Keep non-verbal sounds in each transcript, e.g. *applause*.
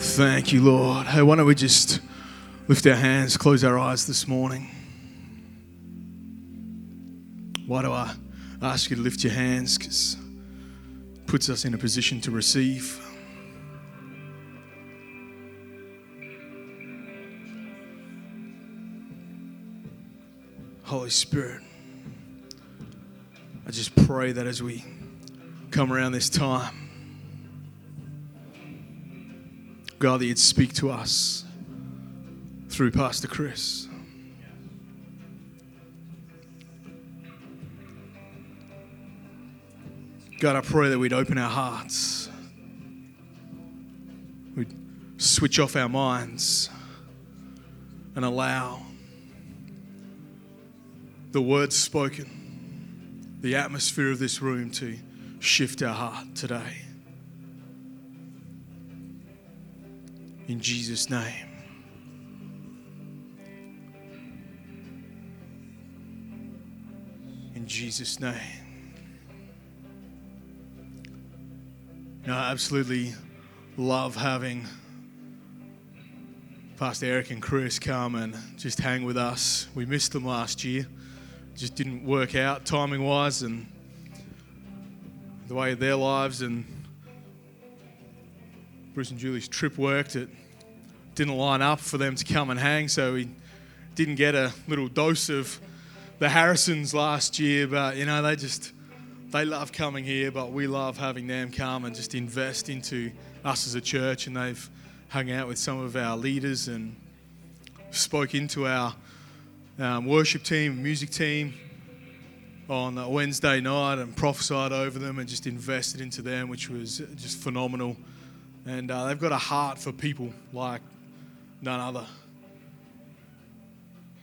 Thank you, Lord. Hey, why don't we just lift our hands, close our eyes this morning? Why do I ask you to lift your hands? Because it puts us in a position to receive. Holy Spirit, I just pray that as we come around this time, God, that you'd speak to us through Pastor Chris. God, I pray that we'd open our hearts, we'd switch off our minds, and allow the words spoken, the atmosphere of this room to shift our heart today. In Jesus' name. In Jesus' name. Know, I absolutely love having Pastor Eric and Chris come and just hang with us. We missed them last year. Just didn't work out timing wise and the way their lives and Bruce and Julie's trip worked. It didn't line up for them to come and hang, so we didn't get a little dose of the Harrisons last year. But you know, they just they love coming here, but we love having them come and just invest into us as a church. And they've hung out with some of our leaders and spoke into our um, worship team, music team on a Wednesday night and prophesied over them and just invested into them, which was just phenomenal. And uh, they've got a heart for people like none other.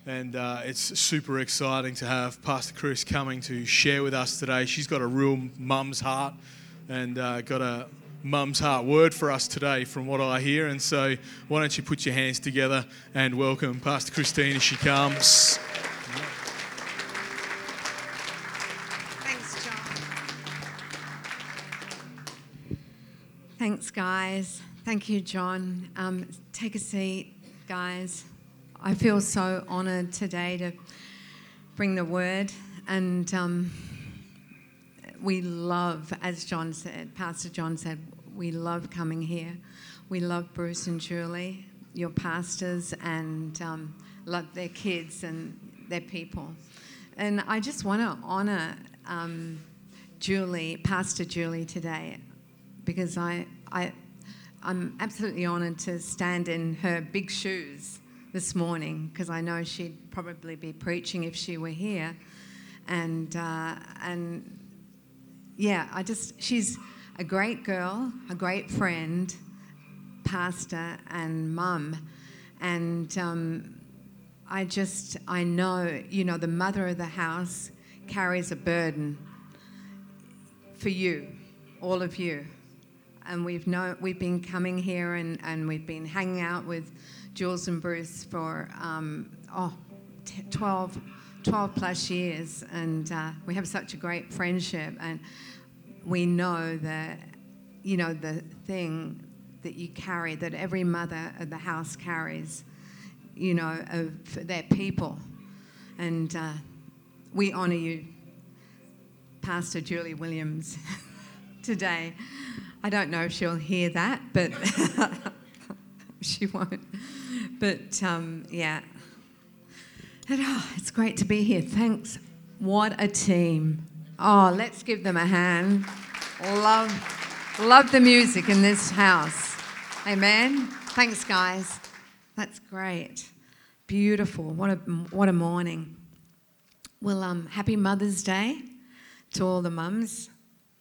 And uh, it's super exciting to have Pastor Chris coming to share with us today. She's got a real mum's heart and uh, got a mum's heart word for us today, from what I hear. And so, why don't you put your hands together and welcome Pastor Christine as she comes. Thanks, guys. Thank you, John. Um, take a seat, guys. I feel so honoured today to bring the word, and um, we love, as John said, Pastor John said, we love coming here. We love Bruce and Julie, your pastors, and um, love their kids and their people. And I just want to honour um, Julie, Pastor Julie, today, because I, I, I'm absolutely honoured to stand in her big shoes this morning, because I know she'd probably be preaching if she were here, and uh, and yeah, I just she's a great girl, a great friend, pastor, and mum, and. Um, I just, I know, you know, the mother of the house carries a burden for you, all of you. And we've know, we've been coming here and, and we've been hanging out with Jules and Bruce for, um, oh, t- 12, 12 plus years. And uh, we have such a great friendship. And we know that, you know, the thing that you carry, that every mother of the house carries you know, of their people. And uh, we honour you, Pastor Julie Williams, *laughs* today. I don't know if she'll hear that, but *laughs* she won't. But um, yeah. And, oh, it's great to be here. Thanks. What a team. Oh, let's give them a hand. Love, love the music in this house. Amen. Thanks, guys. That's great. Beautiful. What a, what a morning. Well, um, happy Mother's Day to all the mums.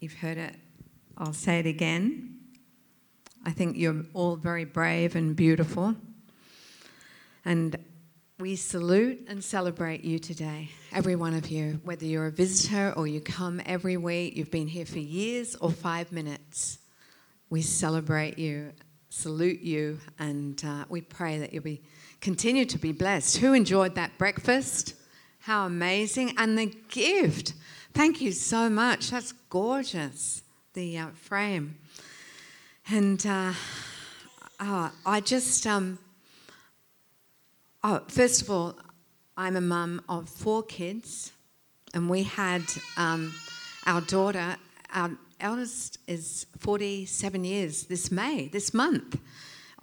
You've heard it. I'll say it again. I think you're all very brave and beautiful. And we salute and celebrate you today, every one of you, whether you're a visitor or you come every week, you've been here for years or five minutes. We celebrate you salute you, and uh, we pray that you'll be continue to be blessed. Who enjoyed that breakfast? How amazing! And the gift. Thank you so much. That's gorgeous. The uh, frame, and uh, Uh, I just, um, oh, first of all, I'm a mum of four kids, and we had um, our daughter, our eldest is 47 years this May, this month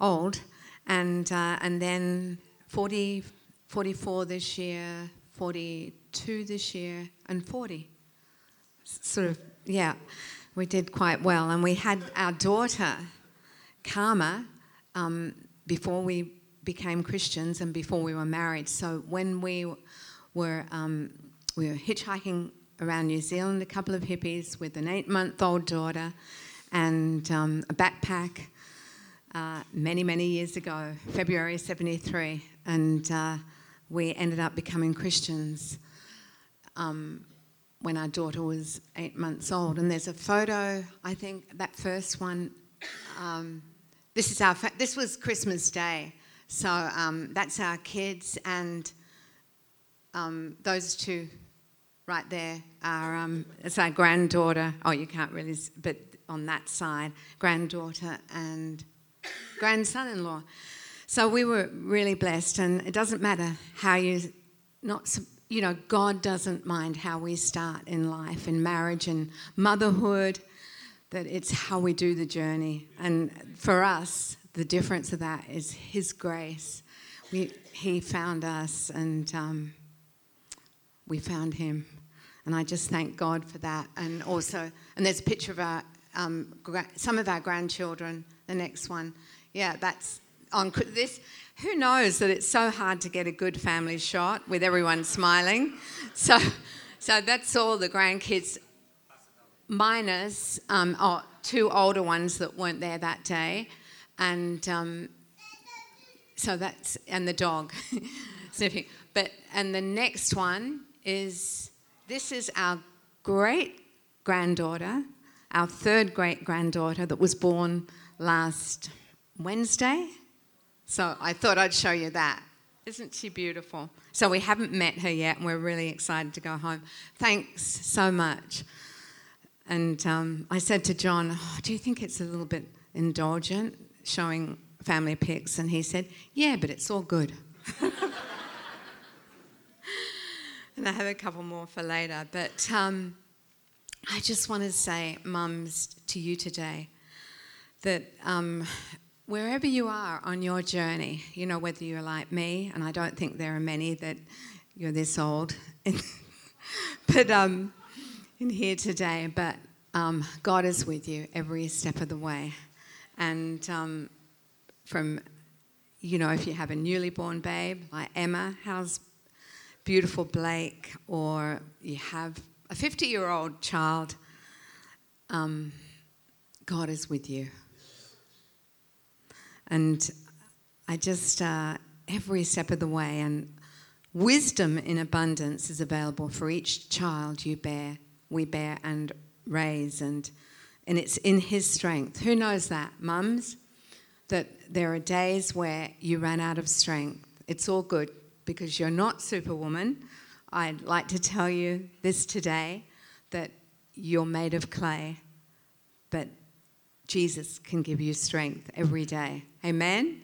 old, and, uh, and then 40, 44 this year, 42 this year, and 40. Sort of, yeah, we did quite well. And we had our daughter, Karma, um, before we became Christians and before we were married. So when we were, um, we were hitchhiking around New Zealand, a couple of hippies with an eight month old daughter and um, a backpack uh, many, many years ago, February 73. And uh, we ended up becoming Christians um, when our daughter was eight months old. And there's a photo, I think that first one. Um, this is our. Fa- this was Christmas Day, so um, that's our kids, and um, those two right there are. Um, it's our granddaughter. Oh, you can't really, but on that side, granddaughter and grandson-in-law. So we were really blessed, and it doesn't matter how you not you know God doesn't mind how we start in life, in marriage and motherhood. That it's how we do the journey, and for us, the difference of that is His grace. We, he found us, and um, we found Him, and I just thank God for that. And also, and there's a picture of our um, gra- some of our grandchildren. The next one, yeah, that's on this. Who knows that it's so hard to get a good family shot with everyone smiling? So, so that's all the grandkids, minus um, oh, two older ones that weren't there that day, and um, so that's and the dog *laughs* sniffing. But and the next one is this is our great granddaughter, our third great granddaughter that was born last Wednesday. So I thought I'd show you that. Isn't she beautiful? So we haven't met her yet, and we're really excited to go home. Thanks so much. And um, I said to John, oh, Do you think it's a little bit indulgent showing family pics? And he said, Yeah, but it's all good. *laughs* and I have a couple more for later. But um, I just want to say, mums, to you today, that um, wherever you are on your journey, you know, whether you're like me, and I don't think there are many that you're this old, *laughs* but um, in here today, but um, God is with you every step of the way. And um, from, you know, if you have a newly born babe like Emma, how's beautiful Blake, or you have a 50 year old child, um, God is with you. And I just, uh, every step of the way, and wisdom in abundance is available for each child you bear, we bear and raise. And, and it's in His strength. Who knows that? Mums, that there are days where you run out of strength. It's all good because you're not superwoman. I'd like to tell you this today that you're made of clay, but Jesus can give you strength every day. Amen?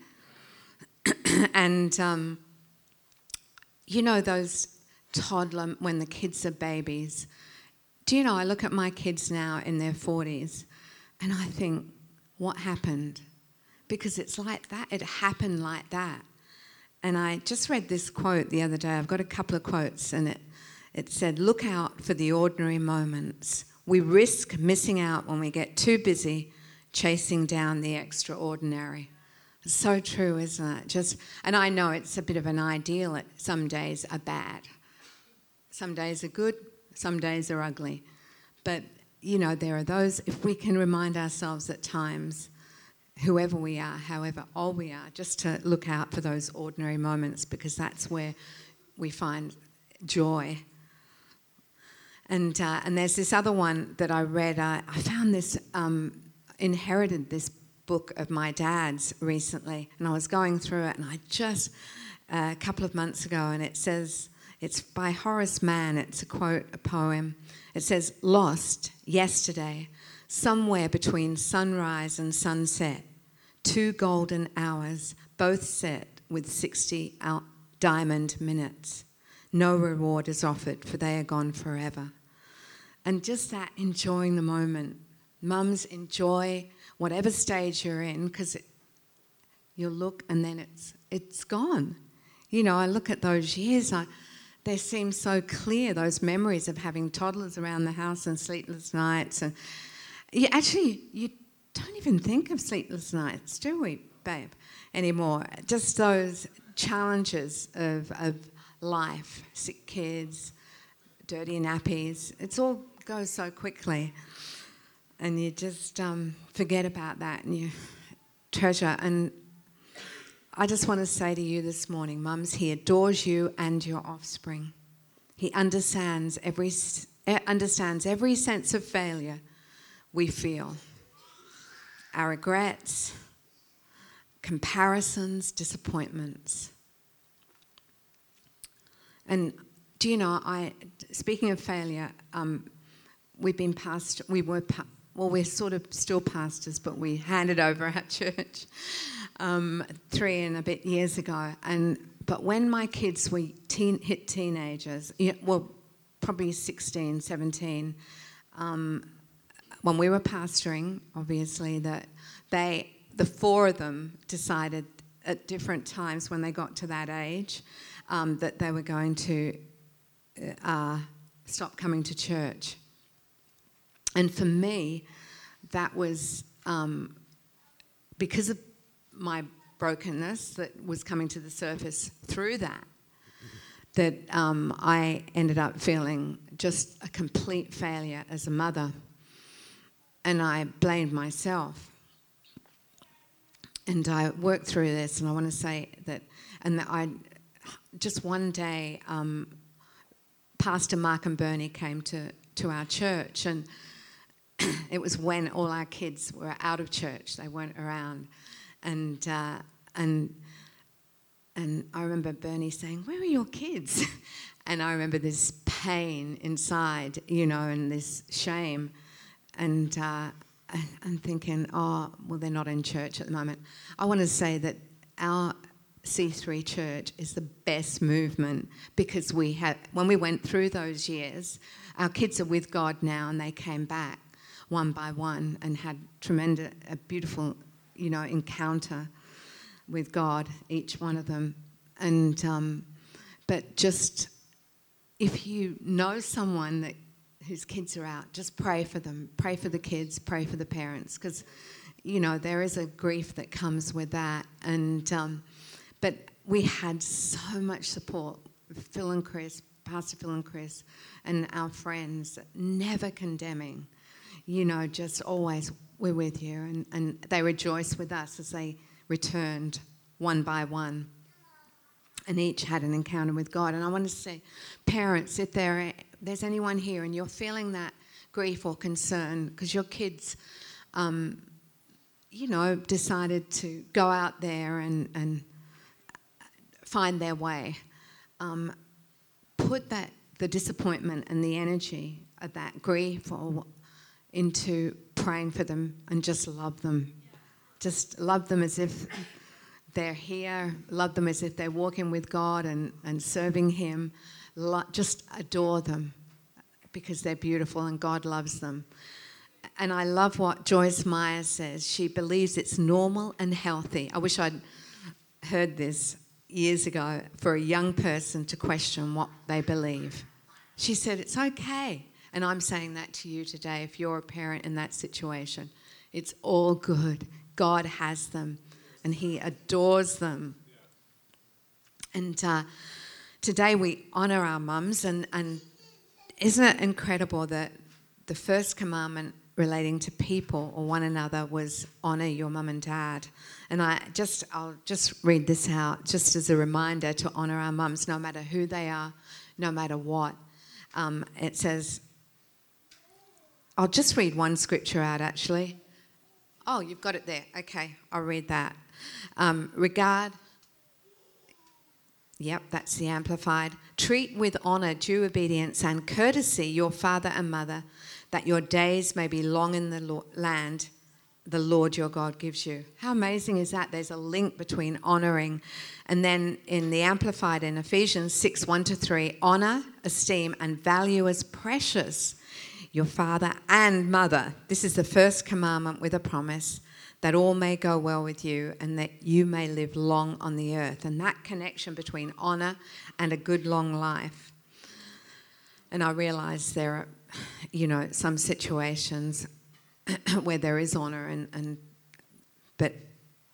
*clears throat* and um, you know, those toddler, when the kids are babies, do you know, I look at my kids now in their 40s and I think, what happened? Because it's like that, it happened like that. And I just read this quote the other day. I've got a couple of quotes, and it, it said, Look out for the ordinary moments. We risk missing out when we get too busy chasing down the extraordinary. So true, isn't it? Just, and I know it's a bit of an ideal. Some days are bad, some days are good, some days are ugly. But you know, there are those. If we can remind ourselves at times, whoever we are, however old we are, just to look out for those ordinary moments because that's where we find joy. And, uh, and there's this other one that I read. Uh, I found this um, inherited this book of my dad's recently, and I was going through it, and I just uh, a couple of months ago, and it says it's by Horace Mann. It's a quote, a poem. It says, "Lost yesterday, somewhere between sunrise and sunset, two golden hours, both set with 60 out diamond minutes. No reward is offered, for they are gone forever. And just that enjoying the moment. Mums, enjoy whatever stage you're in, because you'll look and then it's, it's gone. You know, I look at those years, I, they seem so clear, those memories of having toddlers around the house and sleepless nights. And you, actually, you don't even think of sleepless nights, do we, babe, anymore? Just those challenges of, of life, sick kids, dirty nappies. It all goes so quickly. And you just um, forget about that and you treasure. And I just want to say to you this morning, Mums, he adores you and your offspring. He understands every, understands every sense of failure we feel, our regrets, comparisons, disappointments. And do you know, I, speaking of failure, um, we've been past, we were, well, we're sort of still pastors, but we handed over our *laughs* church um, three and a bit years ago. And, but when my kids were teen, hit teenagers, well, probably 16, 17, um, when we were pastoring, obviously, that they, the four of them decided at different times when they got to that age um, that they were going to uh, stop coming to church. And for me, that was um, because of my brokenness that was coming to the surface through that, that um, I ended up feeling just a complete failure as a mother. And I blamed myself. And I worked through this, and I want to say that, and that I just one day, um, Pastor Mark and Bernie came to, to our church, and *clears throat* it was when all our kids were out of church; they weren't around, and uh, and and I remember Bernie saying, "Where are your kids?" *laughs* and I remember this pain inside, you know, and this shame, and. Uh, I'm thinking, oh, well, they're not in church at the moment. I want to say that our C3 Church is the best movement because we had, when we went through those years, our kids are with God now and they came back one by one and had tremendous, a beautiful, you know, encounter with God, each one of them. And, um, but just if you know someone that whose kids are out, just pray for them. Pray for the kids, pray for the parents, because, you know, there is a grief that comes with that. And, um, but we had so much support. Phil and Chris, Pastor Phil and Chris, and our friends, never condemning, you know, just always, we're with you. And, and they rejoiced with us as they returned one by one. And each had an encounter with God. And I want to say, parents, if there, there's anyone here and you're feeling that grief or concern because your kids, um, you know, decided to go out there and, and find their way. Um, put that the disappointment and the energy of that grief or into praying for them and just love them. Just love them as if they're here, love them as if they're walking with God and, and serving Him. Lo- just adore them because they're beautiful and God loves them. And I love what Joyce Meyer says. She believes it's normal and healthy. I wish I'd heard this years ago for a young person to question what they believe. She said, It's okay. And I'm saying that to you today if you're a parent in that situation. It's all good. God has them and He adores them. And uh, today we honour our mums, and, and isn't it incredible that the first commandment relating to people or one another was honor your mum and dad. And I just I'll just read this out just as a reminder to honor our mums no matter who they are, no matter what. Um, it says I'll just read one scripture out actually. Oh, you've got it there. Okay, I'll read that. Um, regard Yep, that's the amplified. Treat with honour, due obedience, and courtesy your father and mother, that your days may be long in the land the Lord your God gives you. How amazing is that? There's a link between honoring. And then in the Amplified in Ephesians 6 1 to 3, honor, esteem, and value as precious your father and mother. This is the first commandment with a promise that all may go well with you and that you may live long on the earth. And that connection between honor and a good long life. And I realize there are, you know, some situations *clears throat* where there is honor and, and but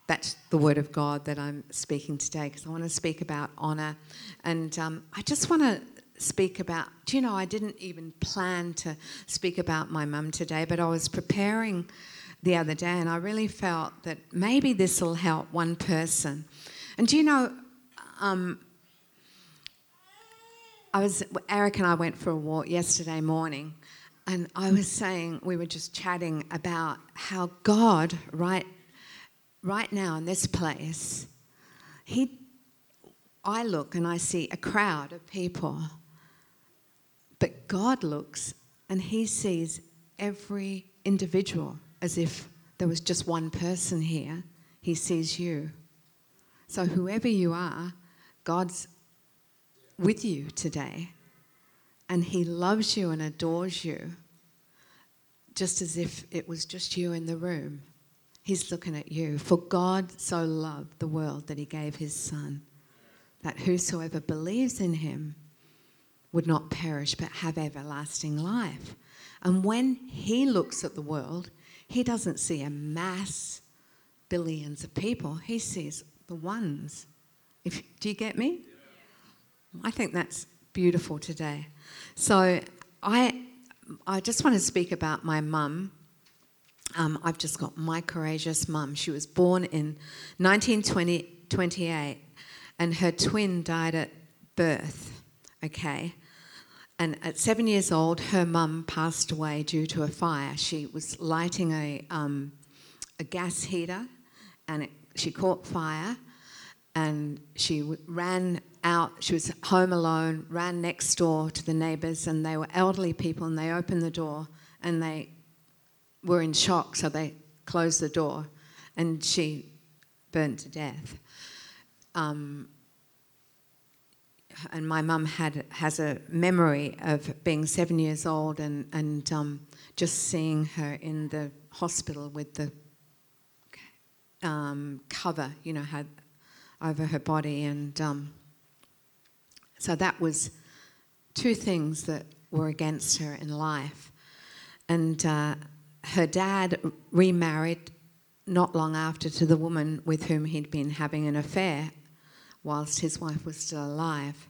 that's the word of God that I'm speaking today because I want to speak about honor. And um, I just want to speak about, do you know, I didn't even plan to speak about my mum today, but I was preparing the other day and I really felt that maybe this will help one person. And do you know, um, I was, Eric and I went for a walk yesterday morning and I was saying, we were just chatting about how God, right, right now in this place, He, I look and I see a crowd of people, but God looks and He sees every individual as if there was just one person here. He sees you. So, whoever you are, God's with you today and He loves you and adores you just as if it was just you in the room. He's looking at you. For God so loved the world that He gave His Son, that whosoever believes in Him would not perish but have everlasting life. And when He looks at the world, He doesn't see a mass, billions of people, He sees the ones. If, do you get me? I think that's beautiful today. So I, I just want to speak about my mum. Um, I've just got my courageous mum. She was born in 1928 and her twin died at birth. Okay. And at seven years old, her mum passed away due to a fire. She was lighting a, um, a gas heater and it, she caught fire and she ran out. She was home alone, ran next door to the neighbours, and they were elderly people, and they opened the door and they were in shock, so they closed the door, and she burned to death. Um, and my mum had has a memory of being seven years old and and um, just seeing her in the hospital with the um, cover, you know, had over her body. And um, so that was two things that were against her in life. And uh, her dad remarried not long after to the woman with whom he'd been having an affair whilst his wife was still alive.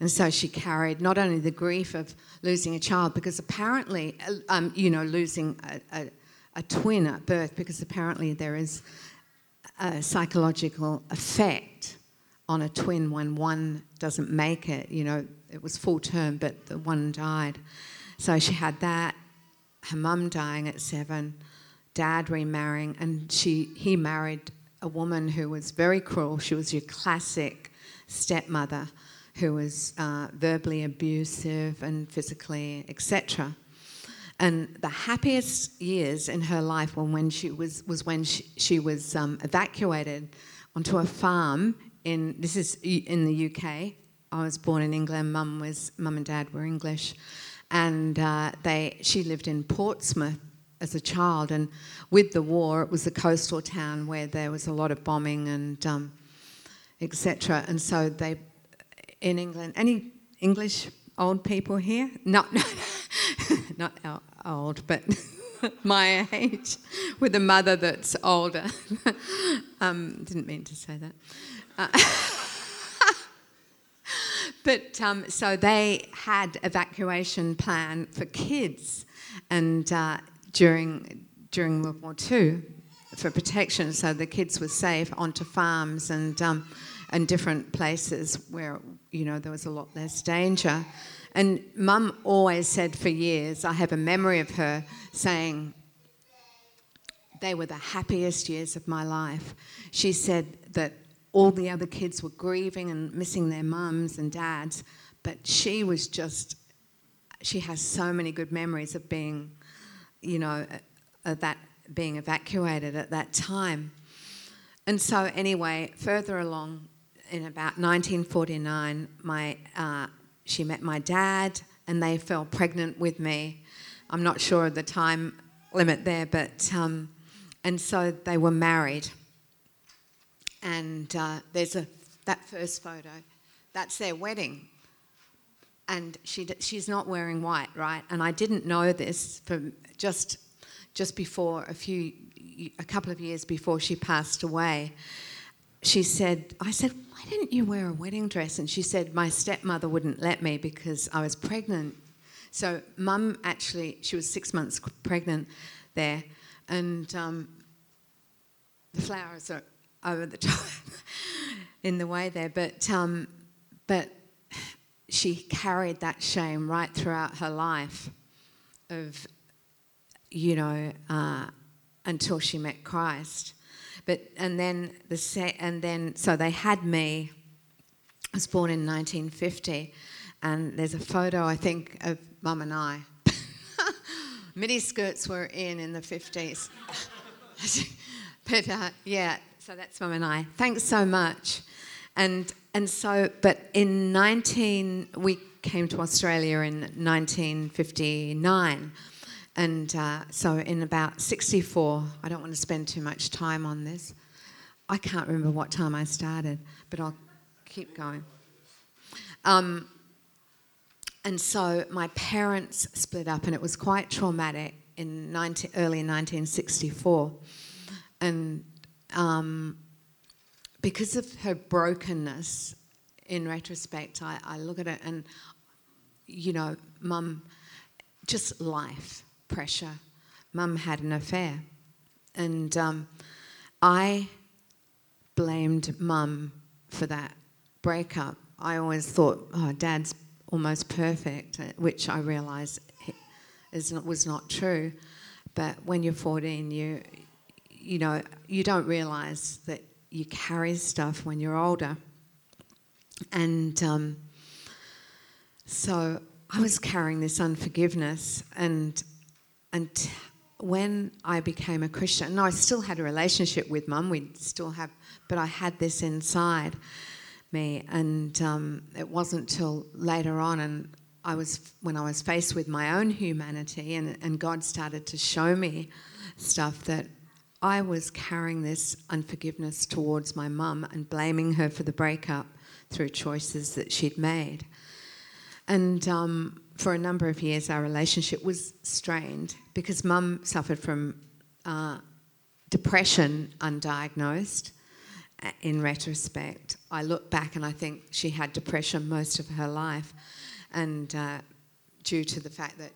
And so she carried not only the grief of losing a child, because apparently, um, you know, losing a, a, a twin at birth, because apparently there is a psychological effect on a twin when one doesn't make it. You know, it was full term, but the one died. So she had that, her mum dying at seven, dad remarrying, and she he married a woman who was very cruel. She was your classic stepmother who was uh, verbally abusive and physically, etc. And the happiest years in her life were when she was, was when she, she was um, evacuated onto a farm in, this is in the UK. I was born in England, mum was, mum and dad were English. And uh, they, she lived in Portsmouth as a child. And with the war, it was a coastal town where there was a lot of bombing and um, etc. And so they, in England, any English old people here? No, no, not *laughs* old, but *laughs* my age, with a mother that's older. *laughs* um, didn't mean to say that. Uh, but um, so they had evacuation plan for kids, and uh, during during World War II, for protection, so the kids were safe onto farms and um, and different places where you know there was a lot less danger. And mum always said for years, I have a memory of her saying, they were the happiest years of my life. She said that all the other kids were grieving and missing their mums and dads, but she was just, she has so many good memories of being, you know, that being evacuated at that time. And so, anyway, further along in about 1949, my, uh, she met my dad and they fell pregnant with me. I'm not sure of the time limit there, but, um, and so they were married. And uh, there's a, that first photo, that's their wedding. And she, she's not wearing white, right? And I didn't know this for just, just before a few a couple of years before she passed away, she said, I said, why didn't you wear a wedding dress? And she said, my stepmother wouldn't let me because I was pregnant. So mum actually, she was six months pregnant there, and um, the flowers are over the *laughs* top in the way there. But um, but she carried that shame right throughout her life of, you know. Uh, until she met Christ. But and then the se- and then so they had me. I was born in 1950, and there's a photo I think of Mum and I. *laughs* Midi skirts were in in the 50s. *laughs* but uh, yeah, so that's Mum and I. Thanks so much. And and so, but in 19, we came to Australia in 1959 and uh, so, in about 64, I don't want to spend too much time on this. I can't remember what time I started, but I'll keep going. Um, and so, my parents split up, and it was quite traumatic in 19, early 1964. And um, because of her brokenness, in retrospect, I, I look at it and, you know, mum, just life pressure. Mum had an affair. And um, I blamed mum for that breakup. I always thought, oh, dad's almost perfect, which I realised was not true. But when you're 14, you, you know, you don't realise that you carry stuff when you're older. And um, so I was carrying this unforgiveness, and and when I became a Christian, I still had a relationship with mum, we still have, but I had this inside me. And um, it wasn't till later on, and I was when I was faced with my own humanity, and, and God started to show me stuff that I was carrying this unforgiveness towards my mum and blaming her for the breakup through choices that she'd made. And um, for a number of years, our relationship was strained because mum suffered from uh, depression undiagnosed. In retrospect, I look back and I think she had depression most of her life, and uh, due to the fact that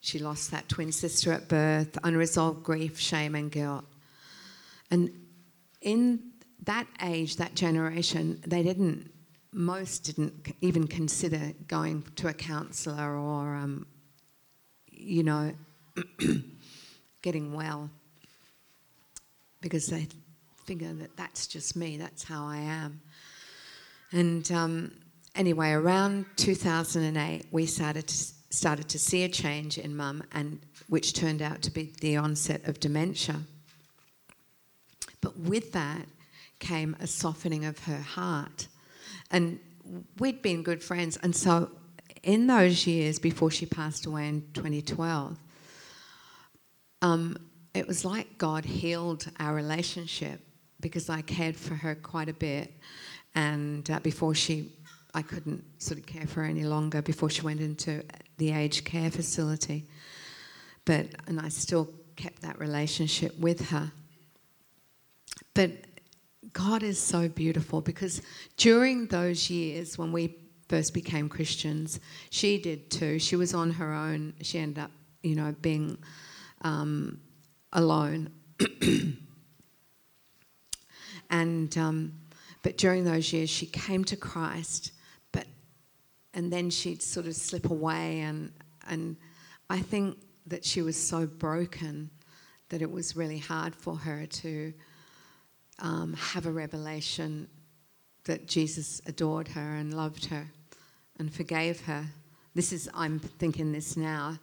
she lost that twin sister at birth, unresolved grief, shame, and guilt. And in that age, that generation, they didn't most didn't even consider going to a counsellor or, um, you know, *clears throat* getting well because they figure that that's just me, that's how I am. And um, anyway, around 2008, we started to, started to see a change in mum, and which turned out to be the onset of dementia. But with that came a softening of her heart and we'd been good friends. And so, in those years before she passed away in 2012, um, it was like God healed our relationship because I cared for her quite a bit. And uh, before she, I couldn't sort of care for her any longer before she went into the aged care facility. But, and I still kept that relationship with her. But God is so beautiful because during those years when we first became Christians, she did too. She was on her own. She ended up, you know, being um, alone. *clears throat* and um, but during those years, she came to Christ, but and then she'd sort of slip away, and and I think that she was so broken that it was really hard for her to um, have a revelation that Jesus adored her and loved her and forgave her. This is, I'm thinking this now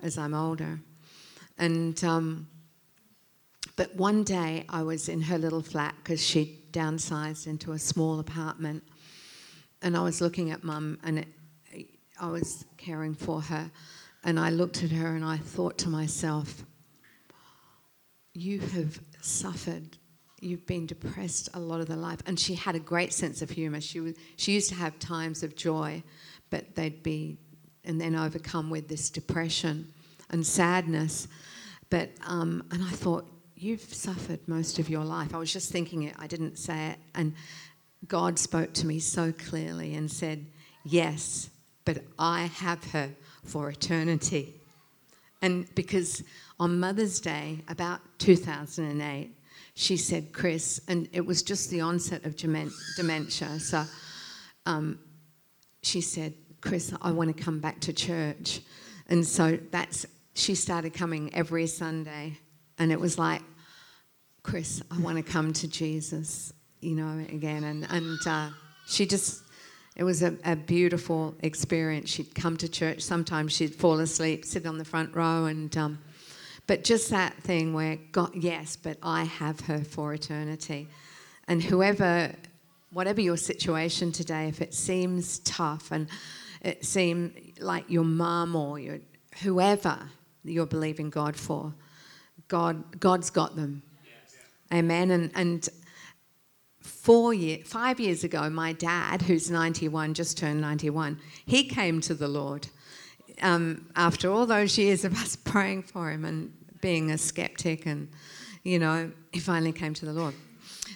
as I'm older. And, um, But one day I was in her little flat because she downsized into a small apartment. And I was looking at mum and it, I was caring for her. And I looked at her and I thought to myself, You have suffered. You've been depressed a lot of the life. And she had a great sense of humour. She, was, she used to have times of joy, but they'd be, and then overcome with this depression and sadness. But, um, and I thought, You've suffered most of your life. I was just thinking it, I didn't say it. And God spoke to me so clearly and said, Yes, but I have her for eternity. And because on Mother's Day, about 2008, she said, Chris, and it was just the onset of dementia. So um, she said, Chris, I want to come back to church. And so that's, she started coming every Sunday. And it was like, Chris, I want to come to Jesus, you know, again. And, and uh, she just, it was a, a, beautiful experience. She'd come to church. Sometimes she'd fall asleep, sit on the front row, and um, but just that thing where God, yes, but I have her for eternity. And whoever, whatever your situation today, if it seems tough and it seems like your mum or your whoever you're believing God for, God, God's got them. Amen. And, and four year, five years ago, my dad, who's 91, just turned 91, he came to the Lord. Um, after all those years of *laughs* us praying for him and being a skeptic, and you know, he finally came to the Lord.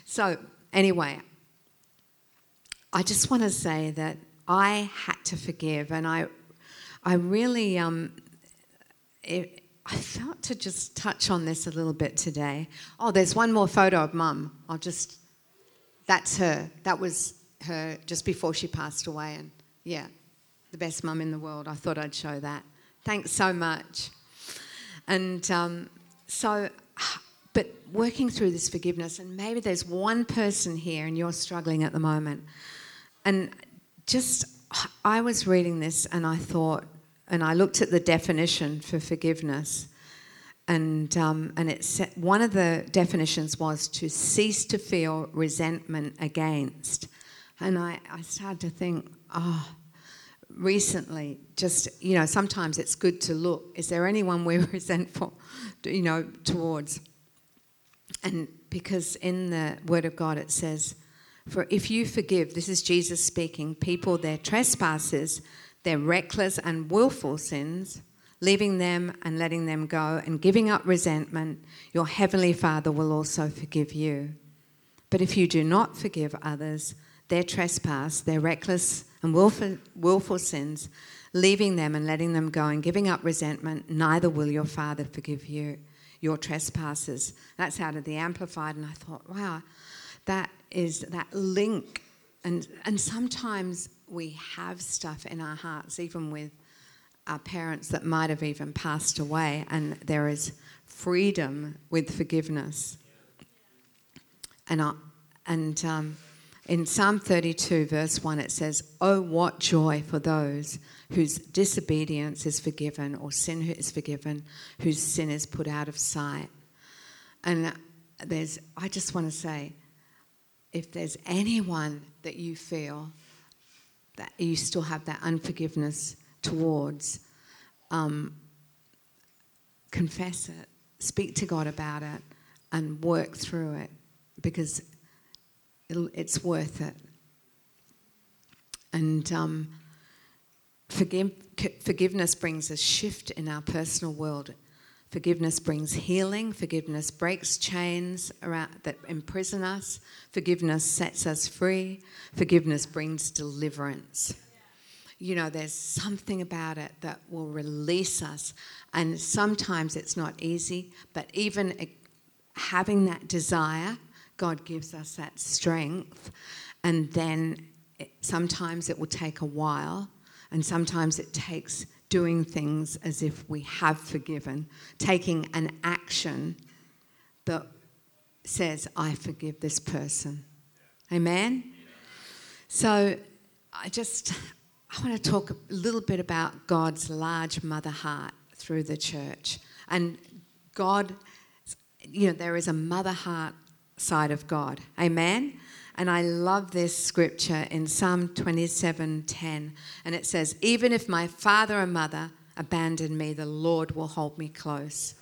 So, anyway, I just want to say that I had to forgive, and I, I really, um, it, I felt to just touch on this a little bit today. Oh, there's one more photo of mum. I'll just, that's her. That was her just before she passed away. And yeah, the best mum in the world. I thought I'd show that. Thanks so much. And um, so, but working through this forgiveness, and maybe there's one person here and you're struggling at the moment. And just, I was reading this and I thought, and I looked at the definition for forgiveness, and um, and it said, one of the definitions was to cease to feel resentment against, and I, I started to think, oh, recently, just you know, sometimes it's good to look. Is there anyone we're *laughs* resentful, you know, towards? And because in the Word of God it says, "For if you forgive," this is Jesus speaking, people their trespasses their reckless and willful sins, leaving them and letting them go and giving up resentment, your heavenly Father will also forgive you. But if you do not forgive others their trespass, their reckless and willful, willful sins, leaving them and letting them go and giving up resentment, neither will your Father forgive you your trespasses. That's out of the Amplified, and I thought, wow, that is that link. And, and sometimes we have stuff in our hearts, even with our parents that might have even passed away, and there is freedom with forgiveness. And, I, and um, in Psalm 32, verse 1, it says, Oh, what joy for those whose disobedience is forgiven, or sin is forgiven, whose sin is put out of sight. And there's, I just want to say, if there's anyone that you feel that you still have that unforgiveness towards, um, confess it, speak to God about it, and work through it because it's worth it. And um, forgive, forgiveness brings a shift in our personal world. Forgiveness brings healing. Forgiveness breaks chains around, that imprison us. Forgiveness sets us free. Forgiveness brings deliverance. You know, there's something about it that will release us. And sometimes it's not easy, but even having that desire, God gives us that strength. And then it, sometimes it will take a while, and sometimes it takes doing things as if we have forgiven, taking an action that says, I forgive this person. Amen? So I just I want to talk a little bit about God's large mother heart through the church. And God you know, there is a mother heart side of God. Amen? And I love this scripture in Psalm 27:10. And it says, Even if my father and mother abandon me, the Lord will hold me close.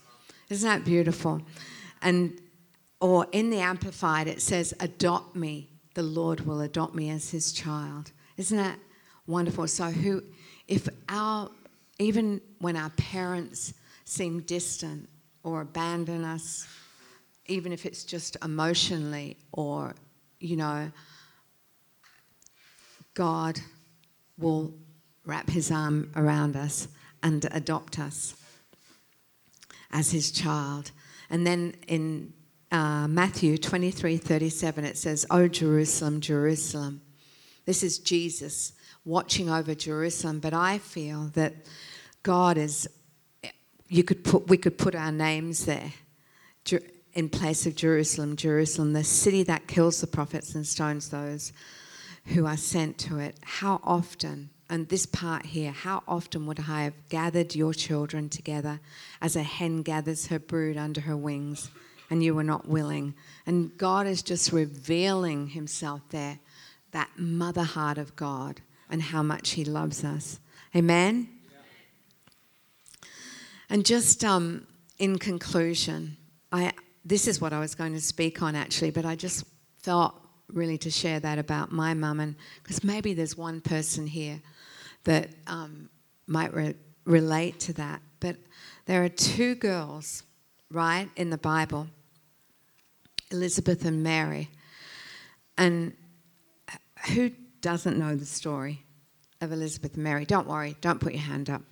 Isn't that beautiful? And or in the Amplified, it says, Adopt me, the Lord will adopt me as his child. Isn't that wonderful? So who if our even when our parents seem distant or abandon us, even if it's just emotionally or, you know, God will wrap his arm around us and adopt us as his child. And then in uh, Matthew 23 37, it says, Oh, Jerusalem, Jerusalem. This is Jesus watching over Jerusalem, but I feel that God is, you could put, we could put our names there in place of Jerusalem, Jerusalem, the city that kills the prophets and stones those who are sent to it. How often, and this part here, how often would I have gathered your children together as a hen gathers her brood under her wings, and you were not willing? And God is just revealing Himself there, that mother heart of God, and how much He loves us. Amen? And just um, in conclusion, I, this is what I was going to speak on actually, but I just felt really to share that about my mum, and because maybe there's one person here that um, might re- relate to that. But there are two girls, right, in the Bible Elizabeth and Mary. And who doesn't know the story of Elizabeth and Mary? Don't worry, don't put your hand up.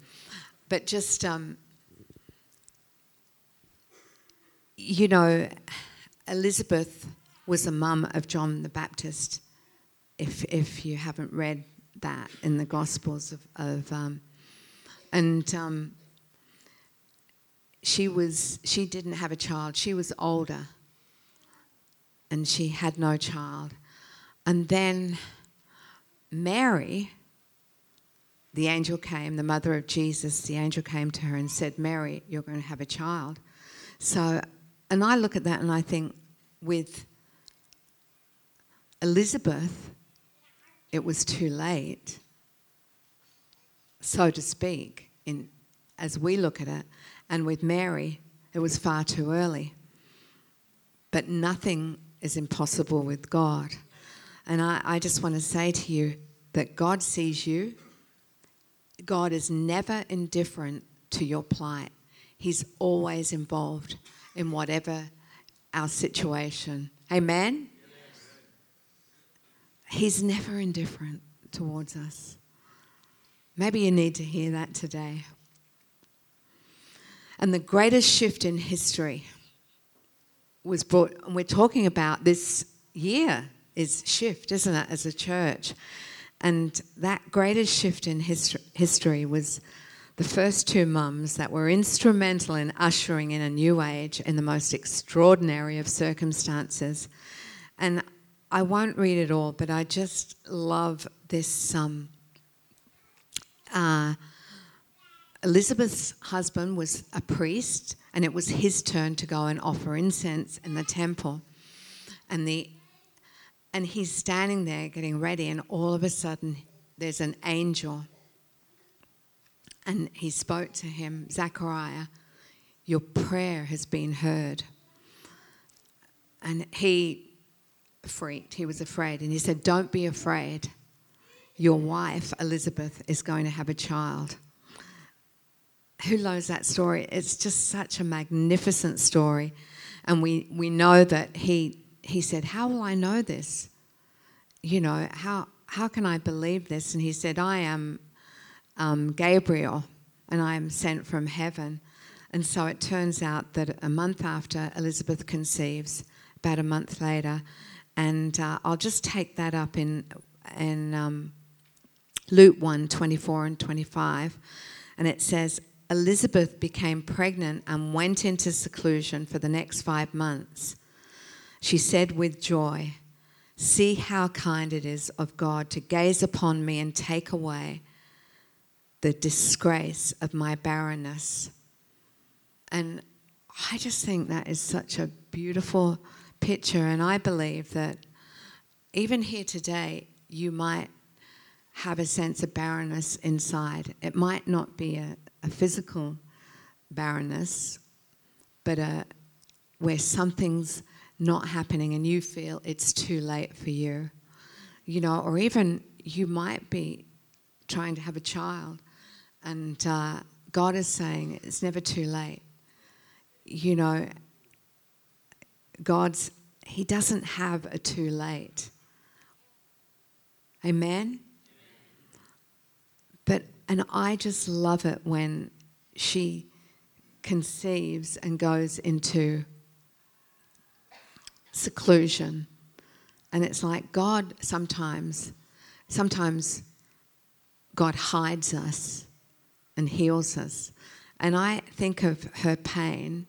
But just um, you know, Elizabeth was a mum of John the Baptist. If if you haven't read that in the Gospels of, of um, and um, she was she didn't have a child. She was older, and she had no child. And then Mary, the angel came, the mother of Jesus. The angel came to her and said, "Mary, you're going to have a child." So and I look at that and I think with Elizabeth, it was too late, so to speak, in, as we look at it. And with Mary, it was far too early. But nothing is impossible with God. And I, I just want to say to you that God sees you. God is never indifferent to your plight, He's always involved in whatever our situation. Amen? He's never indifferent towards us. Maybe you need to hear that today. And the greatest shift in history was brought, and we're talking about this year is shift, isn't it, as a church? And that greatest shift in history was the first two mums that were instrumental in ushering in a new age in the most extraordinary of circumstances. And I won't read it all, but I just love this. Um, uh, Elizabeth's husband was a priest, and it was his turn to go and offer incense in the temple. And the and he's standing there getting ready, and all of a sudden, there's an angel and he spoke to him, Zachariah, your prayer has been heard. And he freaked, he was afraid. And he said, Don't be afraid. Your wife, Elizabeth, is going to have a child. Who knows that story? It's just such a magnificent story. And we, we know that he, he said, How will I know this? You know, how, how can I believe this? And he said, I am um, Gabriel, and I am sent from heaven. And so it turns out that a month after Elizabeth conceives, about a month later, and uh, I'll just take that up in, in um, Luke 1 24 and 25. And it says, Elizabeth became pregnant and went into seclusion for the next five months. She said with joy, See how kind it is of God to gaze upon me and take away the disgrace of my barrenness. And I just think that is such a beautiful picture. And I believe that even here today, you might have a sense of barrenness inside. It might not be a, a physical barrenness, but a, where something's not happening and you feel it's too late for you. You know, or even you might be trying to have a child and uh, God is saying it's never too late. You know, God's, He doesn't have a too late. Amen? But, and I just love it when she conceives and goes into seclusion. And it's like God sometimes, sometimes God hides us and heals us. And I think of her pain.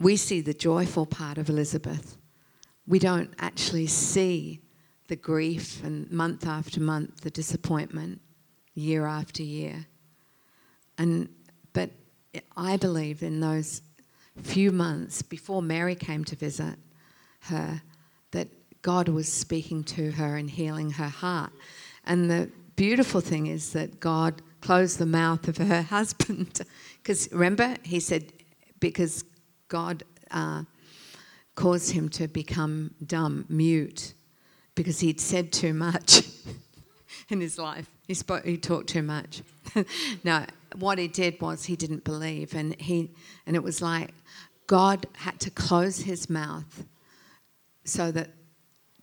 We see the joyful part of Elizabeth. We don't actually see the grief and month after month, the disappointment, year after year. And but I believe in those few months before Mary came to visit her that God was speaking to her and healing her heart. And the beautiful thing is that God closed the mouth of her *laughs* husband. Because remember, he said, because God uh, caused him to become dumb, mute, because he'd said too much *laughs* in his life. He spoke, he talked too much. *laughs* no, what he did was he didn't believe, and he, and it was like God had to close his mouth so that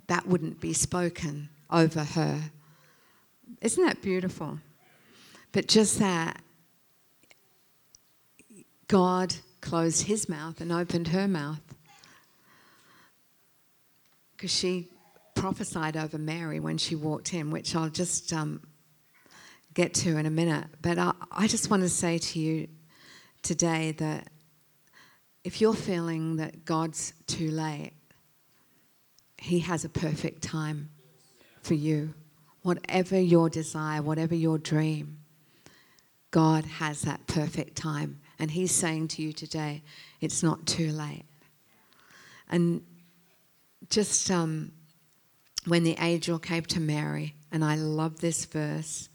that wouldn't be spoken over her. Isn't that beautiful? But just that, God closed his mouth and opened her mouth. Because she prophesied over Mary when she walked in, which I'll just um, get to in a minute. But I, I just want to say to you today that if you're feeling that God's too late, He has a perfect time for you. Whatever your desire, whatever your dream, God has that perfect time. And He's saying to you today, it's not too late. And just um, when the angel came to Mary, and I love this verse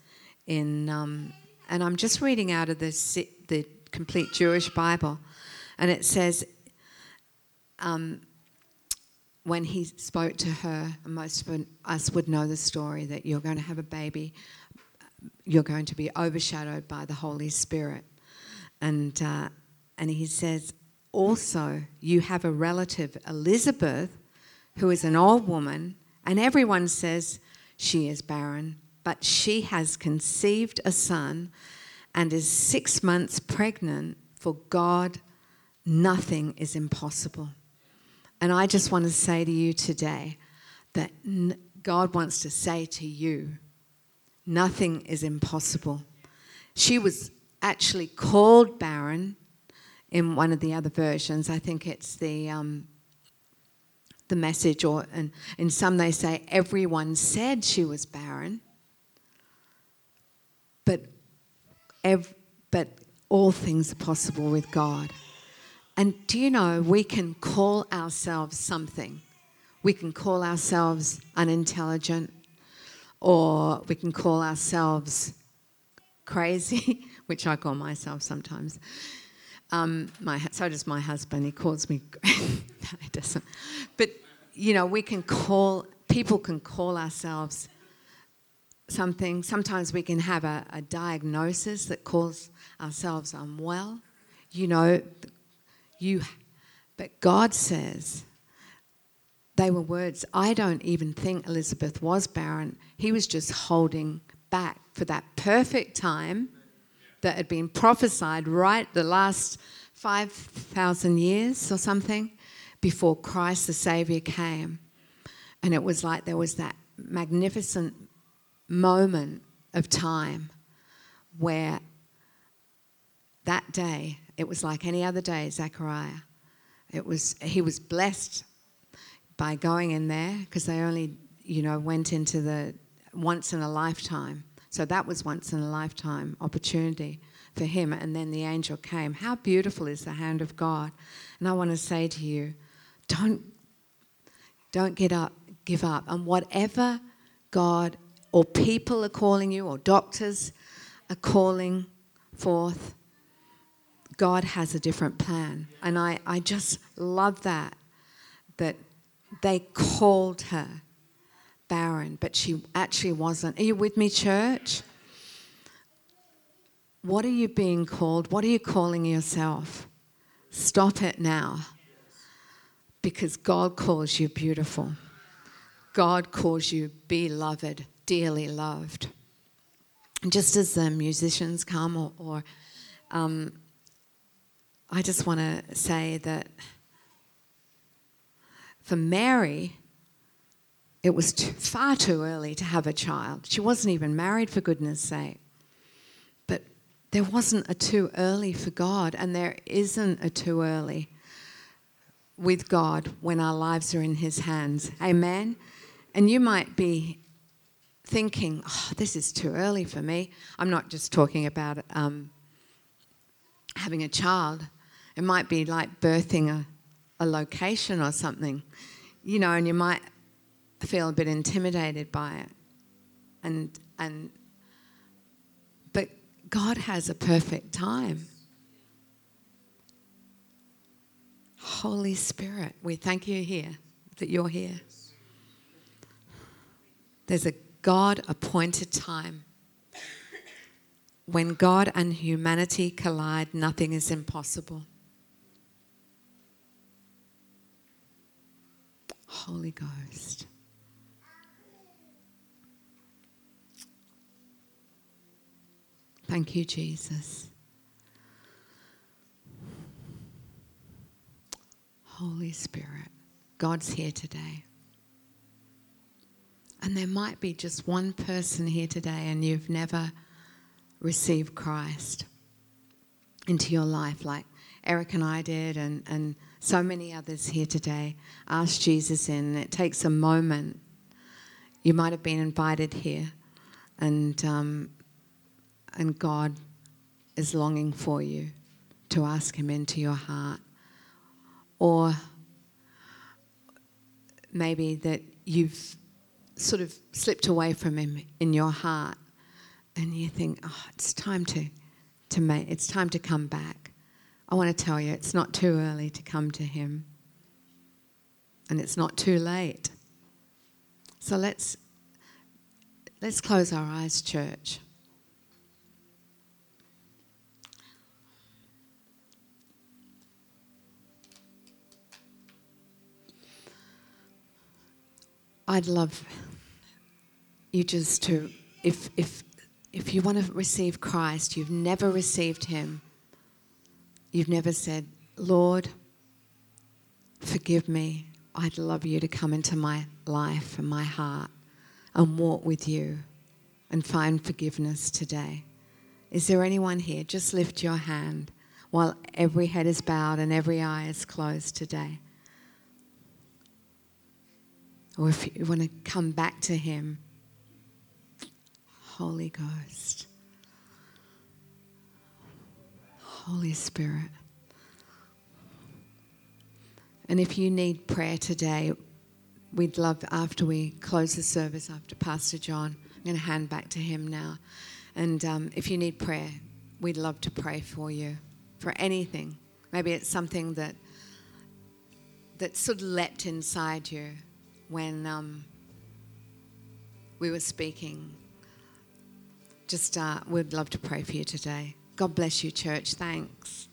in, um, and I'm just reading out of the, the complete Jewish Bible, and it says, um, when he spoke to her, most of us would know the story that you're going to have a baby, you're going to be overshadowed by the Holy Spirit. And, uh, and he says, also, you have a relative, Elizabeth, who is an old woman, and everyone says she is barren, but she has conceived a son and is six months pregnant. For God, nothing is impossible. And I just want to say to you today that God wants to say to you, nothing is impossible. She was actually called barren in one of the other versions. I think it's the um, the message, or and in some they say everyone said she was barren, but ev- but all things are possible with God. And do you know, we can call ourselves something. We can call ourselves unintelligent, or we can call ourselves crazy, *laughs* which I call myself sometimes. Um, my, so does my husband. He calls me. *laughs* no, he doesn't. But you know, we can call. People can call ourselves something. Sometimes we can have a, a diagnosis that calls ourselves unwell. You know, you, but God says, they were words. I don't even think Elizabeth was barren. He was just holding back for that perfect time that had been prophesied right the last 5,000 years or something before Christ the Savior came. And it was like there was that magnificent moment of time where that day it was like any other day, Zechariah. It was, he was blessed by going in there because they only, you know, went into the once in a lifetime. So that was once in a lifetime opportunity for him, and then the angel came. How beautiful is the hand of God? And I want to say to you, don't, don't get up, give up. And whatever God or people are calling you, or doctors are calling forth, God has a different plan. And I, I just love that, that they called her barren, but she actually wasn't. Are you with me, church? What are you being called? What are you calling yourself? Stop it now. Because God calls you beautiful. God calls you beloved, dearly loved. And just as the musicians come, or, or um, I just want to say that for Mary, it was too, far too early to have a child. She wasn't even married, for goodness sake. But there wasn't a too early for God, and there isn't a too early with God when our lives are in His hands. Amen? And you might be thinking, oh, this is too early for me. I'm not just talking about um, having a child, it might be like birthing a, a location or something, you know, and you might feel a bit intimidated by it. And, and, but God has a perfect time. Holy Spirit, we thank you here that you're here. There's a God appointed time. When God and humanity collide, nothing is impossible. Holy Ghost. Thank you, Jesus. Holy Spirit, God's here today. And there might be just one person here today and you've never received Christ into your life, like Eric and I did, and, and so many others here today. Ask Jesus in. It takes a moment. You might have been invited here, and, um, and God is longing for you to ask Him into your heart. Or maybe that you've sort of slipped away from him in your heart and you think, oh, it's time to, to make, it's time to come back. I want to tell you, it's not too early to come to him. And it's not too late. So let's, let's close our eyes, church. I'd love you just to, if, if, if you want to receive Christ, you've never received Him, you've never said, Lord, forgive me. I'd love you to come into my life and my heart and walk with you and find forgiveness today. Is there anyone here? Just lift your hand while every head is bowed and every eye is closed today. Or if you want to come back to Him Holy Ghost. Holy Spirit. And if you need prayer today, we'd love, after we close the service, after Pastor John, I'm going to hand back to him now. And um, if you need prayer, we'd love to pray for you for anything. Maybe it's something that that sort of leapt inside you when um, we were speaking just uh, we'd love to pray for you today. God bless you, church. Thanks.